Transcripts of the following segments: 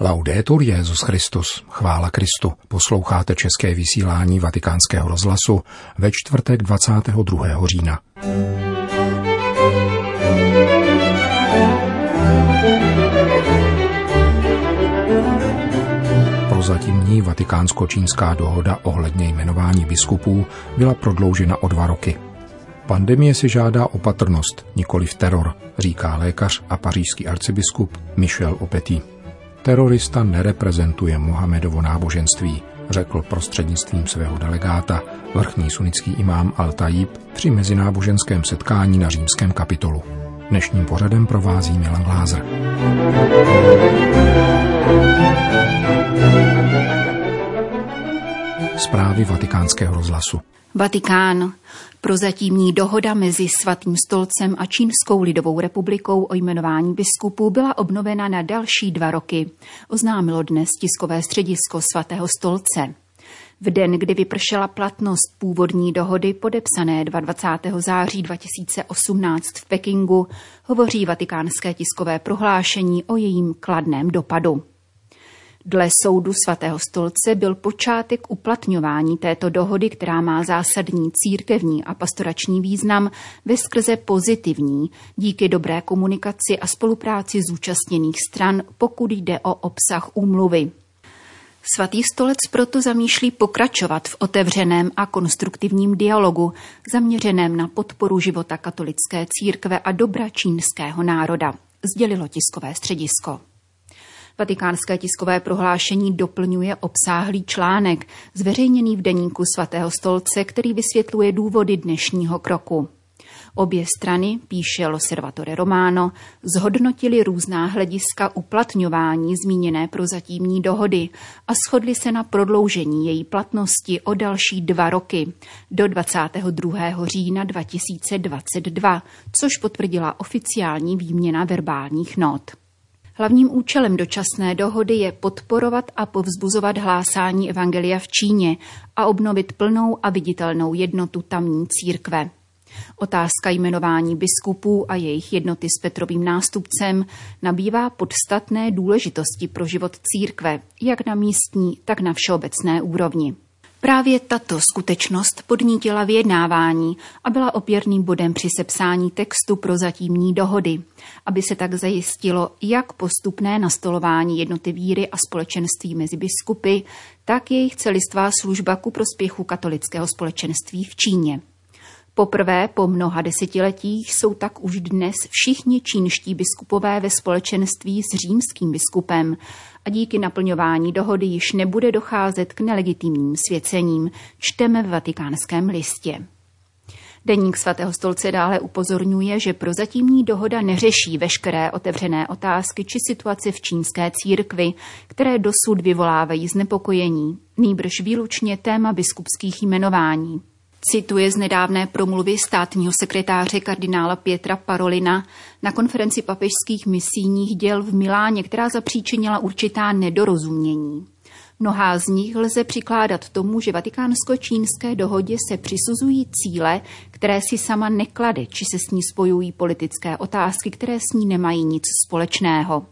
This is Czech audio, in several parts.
Laudetur Jezus Christus, chvála Kristu. Posloucháte české vysílání Vatikánského rozhlasu ve čtvrtek 22. října. Prozatímní vatikánsko-čínská dohoda ohledně jmenování biskupů byla prodloužena o dva roky. Pandemie si žádá opatrnost, nikoli v teror, říká lékař a pařížský arcibiskup Michel Opetý. Terorista nereprezentuje Mohamedovo náboženství, řekl prostřednictvím svého delegáta vrchní sunický imám Al-Tajib při mezináboženském setkání na římském kapitolu. Dnešním pořadem provází Milan Glázer. Zprávy vatikánského rozhlasu. Vatikán. Prozatímní dohoda mezi Svatým stolcem a Čínskou lidovou republikou o jmenování biskupů byla obnovena na další dva roky, oznámilo dnes tiskové středisko Svatého stolce. V den, kdy vypršela platnost původní dohody podepsané 22. září 2018 v Pekingu, hovoří vatikánské tiskové prohlášení o jejím kladném dopadu. Dle soudu svatého stolce byl počátek uplatňování této dohody, která má zásadní církevní a pastorační význam, ve skrze pozitivní, díky dobré komunikaci a spolupráci zúčastněných stran, pokud jde o obsah úmluvy. Svatý stolec proto zamýšlí pokračovat v otevřeném a konstruktivním dialogu, zaměřeném na podporu života katolické církve a dobra čínského národa, sdělilo tiskové středisko. Vatikánské tiskové prohlášení doplňuje obsáhlý článek, zveřejněný v deníku svatého stolce, který vysvětluje důvody dnešního kroku. Obě strany, píše Loservatore Romano, zhodnotili různá hlediska uplatňování zmíněné prozatímní dohody a shodli se na prodloužení její platnosti o další dva roky do 22. října 2022, což potvrdila oficiální výměna verbálních not. Hlavním účelem dočasné dohody je podporovat a povzbuzovat hlásání Evangelia v Číně a obnovit plnou a viditelnou jednotu tamní církve. Otázka jmenování biskupů a jejich jednoty s Petrovým nástupcem nabývá podstatné důležitosti pro život církve, jak na místní, tak na všeobecné úrovni. Právě tato skutečnost podnítila vyjednávání a byla opěrným bodem při sepsání textu pro zatímní dohody, aby se tak zajistilo jak postupné nastolování jednoty víry a společenství mezi biskupy, tak jejich celistvá služba ku prospěchu katolického společenství v Číně. Poprvé po mnoha desetiletích jsou tak už dnes všichni čínští biskupové ve společenství s římským biskupem a díky naplňování dohody již nebude docházet k nelegitimním svěcením, čteme v vatikánském listě. Deník svatého stolce dále upozorňuje, že prozatímní dohoda neřeší veškeré otevřené otázky či situace v čínské církvi, které dosud vyvolávají znepokojení, nýbrž výlučně téma biskupských jmenování. Cituje z nedávné promluvy státního sekretáře kardinála Pietra Parolina na konferenci papežských misijních děl v Miláně, která zapříčinila určitá nedorozumění. Mnohá z nich lze přikládat tomu, že vatikánsko-čínské dohodě se přisuzují cíle, které si sama neklade, či se s ní spojují politické otázky, které s ní nemají nic společného.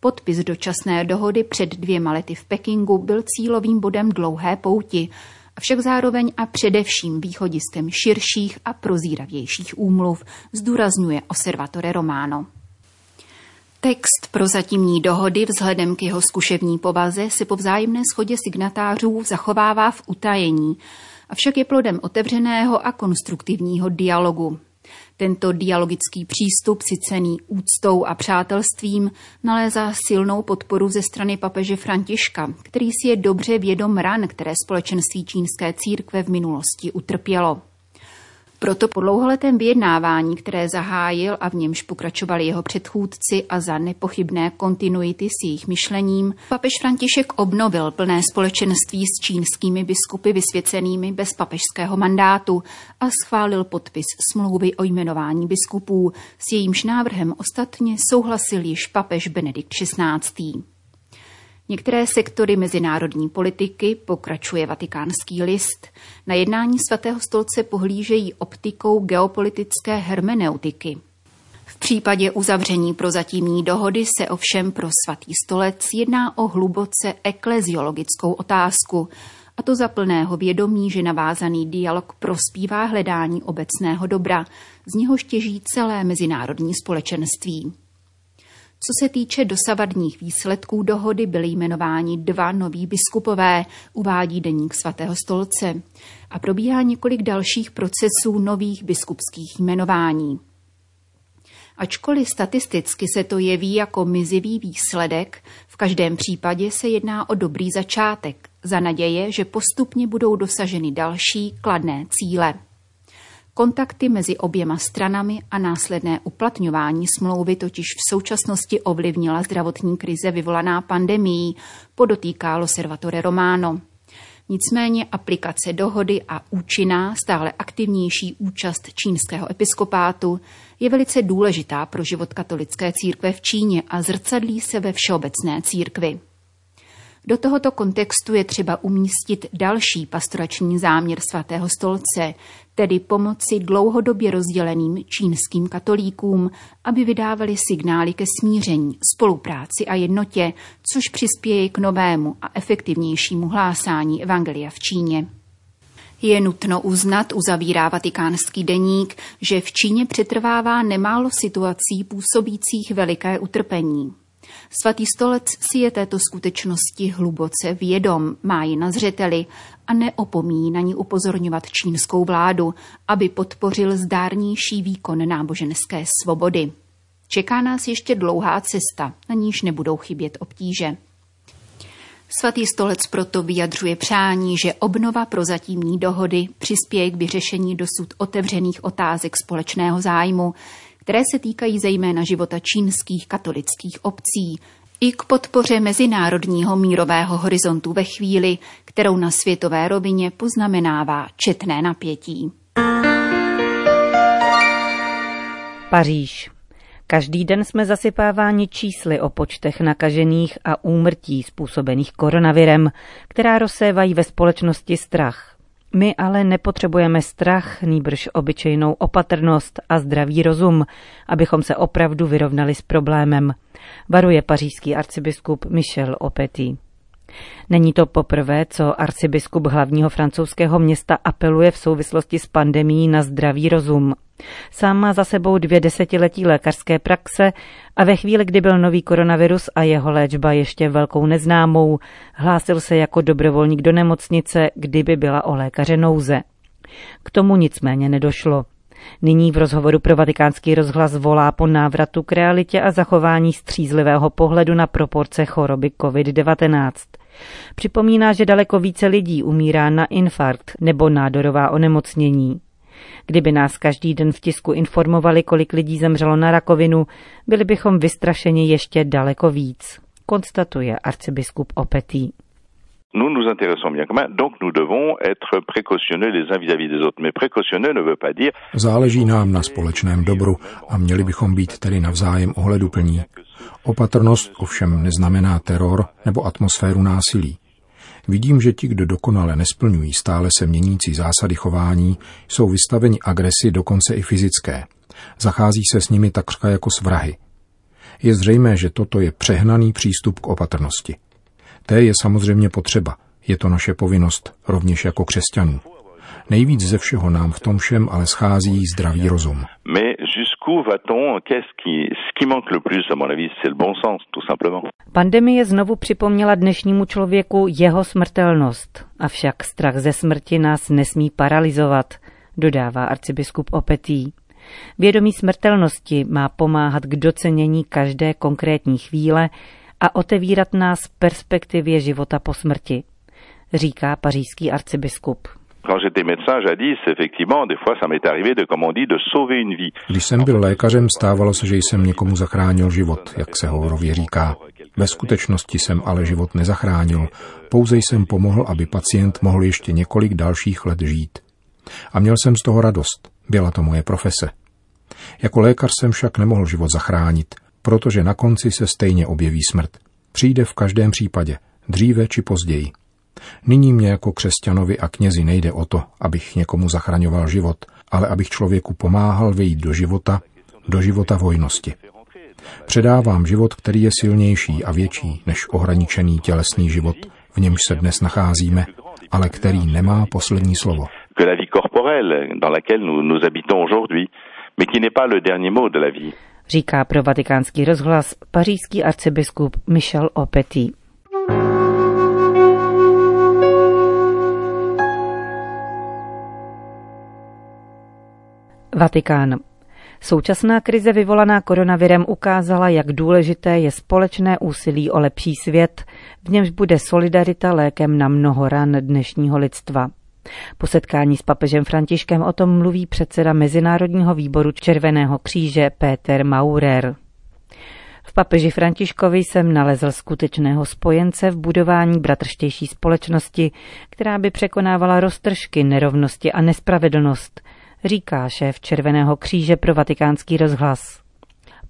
Podpis dočasné dohody před dvěma lety v Pekingu byl cílovým bodem dlouhé pouti, avšak zároveň a především východiskem širších a prozíravějších úmluv, zdůrazňuje Osservatore Romano. Text pro zatímní dohody vzhledem k jeho zkušební povaze se po vzájemné schodě signatářů zachovává v utajení, avšak je plodem otevřeného a konstruktivního dialogu. Tento dialogický přístup, si cený úctou a přátelstvím, nalézá silnou podporu ze strany papeže Františka, který si je dobře vědom ran, které společenství čínské církve v minulosti utrpělo. Proto po dlouholetém vyjednávání, které zahájil a v němž pokračovali jeho předchůdci a za nepochybné kontinuity s jejich myšlením, papež František obnovil plné společenství s čínskými biskupy vysvěcenými bez papežského mandátu a schválil podpis smlouvy o jmenování biskupů, s jejímž návrhem ostatně souhlasil již papež Benedikt XVI. Některé sektory mezinárodní politiky, pokračuje vatikánský list, na jednání svatého stolce pohlížejí optikou geopolitické hermeneutiky. V případě uzavření prozatímní dohody se ovšem pro svatý stolec jedná o hluboce ekleziologickou otázku, a to za plného vědomí, že navázaný dialog prospívá hledání obecného dobra, z něhož těží celé mezinárodní společenství. Co se týče dosavadních výsledků dohody, byly jmenováni dva noví biskupové, uvádí deník svatého stolce. A probíhá několik dalších procesů nových biskupských jmenování. Ačkoliv statisticky se to jeví jako mizivý výsledek, v každém případě se jedná o dobrý začátek, za naděje, že postupně budou dosaženy další kladné cíle. Kontakty mezi oběma stranami a následné uplatňování smlouvy totiž v současnosti ovlivnila zdravotní krize vyvolaná pandemií, podotýká Loservatore Romano. Nicméně aplikace dohody a účinná, stále aktivnější účast čínského episkopátu je velice důležitá pro život katolické církve v Číně a zrcadlí se ve všeobecné církvi. Do tohoto kontextu je třeba umístit další pastorační záměr svatého stolce, tedy pomoci dlouhodobě rozděleným čínským katolíkům, aby vydávali signály ke smíření, spolupráci a jednotě, což přispěje k novému a efektivnějšímu hlásání Evangelia v Číně. Je nutno uznat, uzavírá vatikánský deník, že v Číně přetrvává nemálo situací působících veliké utrpení. Svatý stolec si je této skutečnosti hluboce vědom, má ji na zřeteli a neopomíjí na ní upozorňovat čínskou vládu, aby podpořil zdárnější výkon náboženské svobody. Čeká nás ještě dlouhá cesta, na níž nebudou chybět obtíže. Svatý stolec proto vyjadřuje přání, že obnova prozatímní dohody přispěje k vyřešení dosud otevřených otázek společného zájmu, které se týkají zejména života čínských katolických obcí, i k podpoře mezinárodního mírového horizontu ve chvíli, kterou na světové rovině poznamenává četné napětí. Paříž. Každý den jsme zasypáváni čísly o počtech nakažených a úmrtí způsobených koronavirem, která rozsévají ve společnosti strach. My ale nepotřebujeme strach, nýbrž obyčejnou opatrnost a zdravý rozum, abychom se opravdu vyrovnali s problémem, varuje pařížský arcibiskup Michel Opety. Není to poprvé, co arcibiskup hlavního francouzského města apeluje v souvislosti s pandemí na zdravý rozum. Sám má za sebou dvě desetiletí lékařské praxe a ve chvíli, kdy byl nový koronavirus a jeho léčba ještě velkou neznámou, hlásil se jako dobrovolník do nemocnice, kdyby byla o lékaře nouze. K tomu nicméně nedošlo. Nyní v rozhovoru pro vatikánský rozhlas volá po návratu k realitě a zachování střízlivého pohledu na proporce choroby COVID-19. Připomíná, že daleko více lidí umírá na infarkt nebo nádorová onemocnění. Kdyby nás každý den v tisku informovali, kolik lidí zemřelo na rakovinu, byli bychom vystrašeni ještě daleko víc, konstatuje arcibiskup Opetý. Nous nous intéressons bien même, donc nous devons être précautionneux les uns vis-à-vis des autres. Mais précautionneux ne veut pas dire... Záleží nám na společném dobru a měli bychom být tedy navzájem ohleduplní. Opatrnost ovšem neznamená teror nebo atmosféru násilí. Vidím, že ti, kdo dokonale nesplňují stále se měnící zásady chování, jsou vystaveni agresi dokonce i fyzické. Zachází se s nimi takřka jako s vrahy. Je zřejmé, že toto je přehnaný přístup k opatrnosti. Té je samozřejmě potřeba, je to naše povinnost, rovněž jako křesťanů. Nejvíc ze všeho nám v tom všem ale schází zdravý rozum. Pandemie znovu připomněla dnešnímu člověku jeho smrtelnost, avšak strach ze smrti nás nesmí paralizovat, dodává arcibiskup Opetý. Vědomí smrtelnosti má pomáhat k docenění každé konkrétní chvíle a otevírat nás perspektivě života po smrti, říká pařížský arcibiskup. Když jsem byl lékařem, stávalo se, že jsem někomu zachránil život, jak se hovorově říká. Ve skutečnosti jsem ale život nezachránil, pouze jsem pomohl, aby pacient mohl ještě několik dalších let žít. A měl jsem z toho radost, byla to moje profese. Jako lékař jsem však nemohl život zachránit, protože na konci se stejně objeví smrt. Přijde v každém případě, dříve či později. Nyní mě jako křesťanovi a knězi nejde o to, abych někomu zachraňoval život, ale abych člověku pomáhal vejít do života, do života vojnosti. Předávám život, který je silnější a větší než ohraničený tělesný život, v němž se dnes nacházíme, ale který nemá poslední slovo. Říká pro vatikánský rozhlas pařížský arcibiskup Michel Opetý. Vatikán. Současná krize vyvolaná koronavirem ukázala, jak důležité je společné úsilí o lepší svět, v němž bude solidarita lékem na mnoho ran dnešního lidstva. Po setkání s papežem Františkem o tom mluví předseda Mezinárodního výboru Červeného kříže Péter Maurer. V papeži Františkovi jsem nalezl skutečného spojence v budování bratrštější společnosti, která by překonávala roztržky, nerovnosti a nespravedlnost – říká šéf Červeného kříže pro vatikánský rozhlas.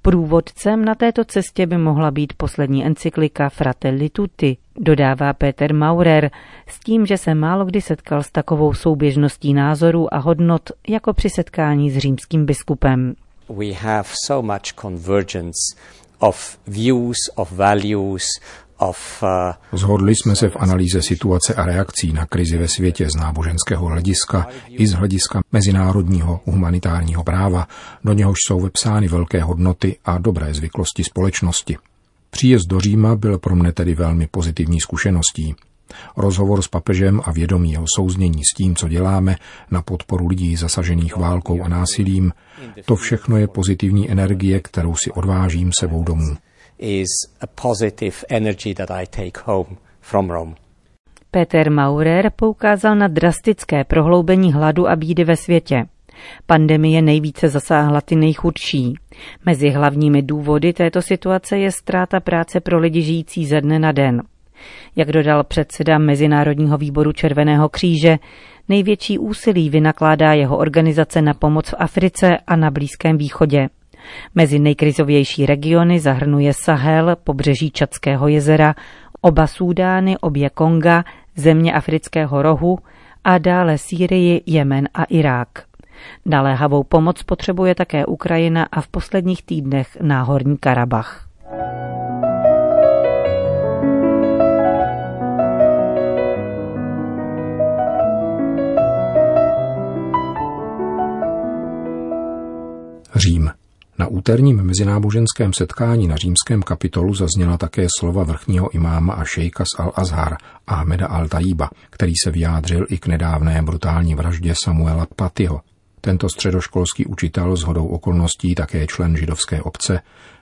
Průvodcem na této cestě by mohla být poslední encyklika Fratelli Tutti, dodává Peter Maurer, s tím, že se málo kdy setkal s takovou souběžností názorů a hodnot jako při setkání s římským biskupem. We have so much convergence of views, of values, Zhodli jsme se v analýze situace a reakcí na krizi ve světě z náboženského hlediska i z hlediska mezinárodního humanitárního práva, do něhož jsou vepsány velké hodnoty a dobré zvyklosti společnosti. Příjezd do Říma byl pro mne tedy velmi pozitivní zkušeností. Rozhovor s papežem a vědomí jeho souznění s tím, co děláme na podporu lidí zasažených válkou a násilím, to všechno je pozitivní energie, kterou si odvážím sebou domů is a positive energy that I take home from Rome. Peter Maurer poukázal na drastické prohloubení hladu a bídy ve světě. Pandemie nejvíce zasáhla ty nejchudší. Mezi hlavními důvody této situace je ztráta práce pro lidi žijící ze dne na den. Jak dodal předseda Mezinárodního výboru Červeného kříže, největší úsilí vynakládá jeho organizace na pomoc v Africe a na Blízkém východě. Mezi nejkrizovější regiony zahrnuje Sahel, pobřeží Čadského jezera, oba Súdány, obě Konga, země afrického rohu a dále Sýrii, Jemen a Irák. Naléhavou pomoc potřebuje také Ukrajina a v posledních týdnech Náhorní Karabach. Řím. Na úterním mezináboženském setkání na římském kapitolu zazněla také slova vrchního imáma a šejka z Al-Azhar Ahmeda al-Tajiba, který se vyjádřil i k nedávné brutální vraždě Samuela Patyho. Tento středoškolský učitel z hodou okolností také člen židovské obce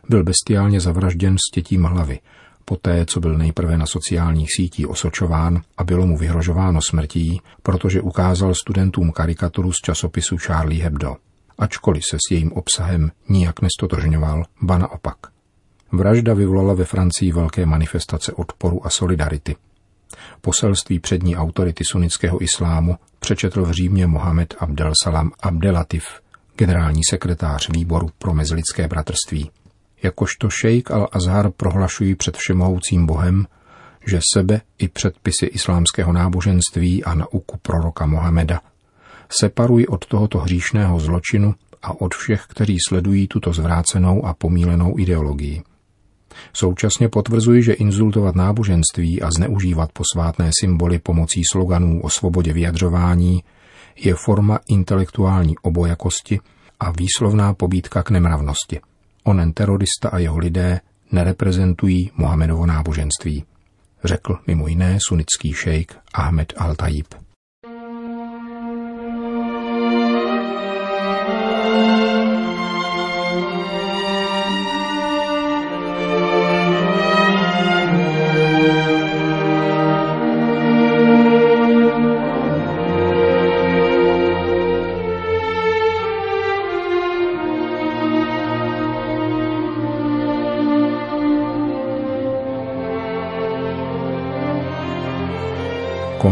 byl bestiálně zavražděn s tětím hlavy, poté, co byl nejprve na sociálních sítích osočován a bylo mu vyhrožováno smrtí, protože ukázal studentům karikaturu z časopisu Charlie Hebdo ačkoliv se s jejím obsahem nijak nestotožňoval, ba naopak. Vražda vyvolala ve Francii velké manifestace odporu a solidarity. Poselství přední autority sunnického islámu přečetl v Římě Mohamed Abdel Salam Abdelatif, generální sekretář výboru pro mezilidské bratrství. Jakožto šejk al-Azhar prohlašují před všemohoucím Bohem, že sebe i předpisy islámského náboženství a nauku proroka Mohameda separuj od tohoto hříšného zločinu a od všech, kteří sledují tuto zvrácenou a pomílenou ideologii. Současně potvrzuji, že insultovat náboženství a zneužívat posvátné symboly pomocí sloganů o svobodě vyjadřování je forma intelektuální obojakosti a výslovná pobídka k nemravnosti. Onen terorista a jeho lidé nereprezentují Mohamedovo náboženství, řekl mimo jiné sunický šejk Ahmed al-Tajib.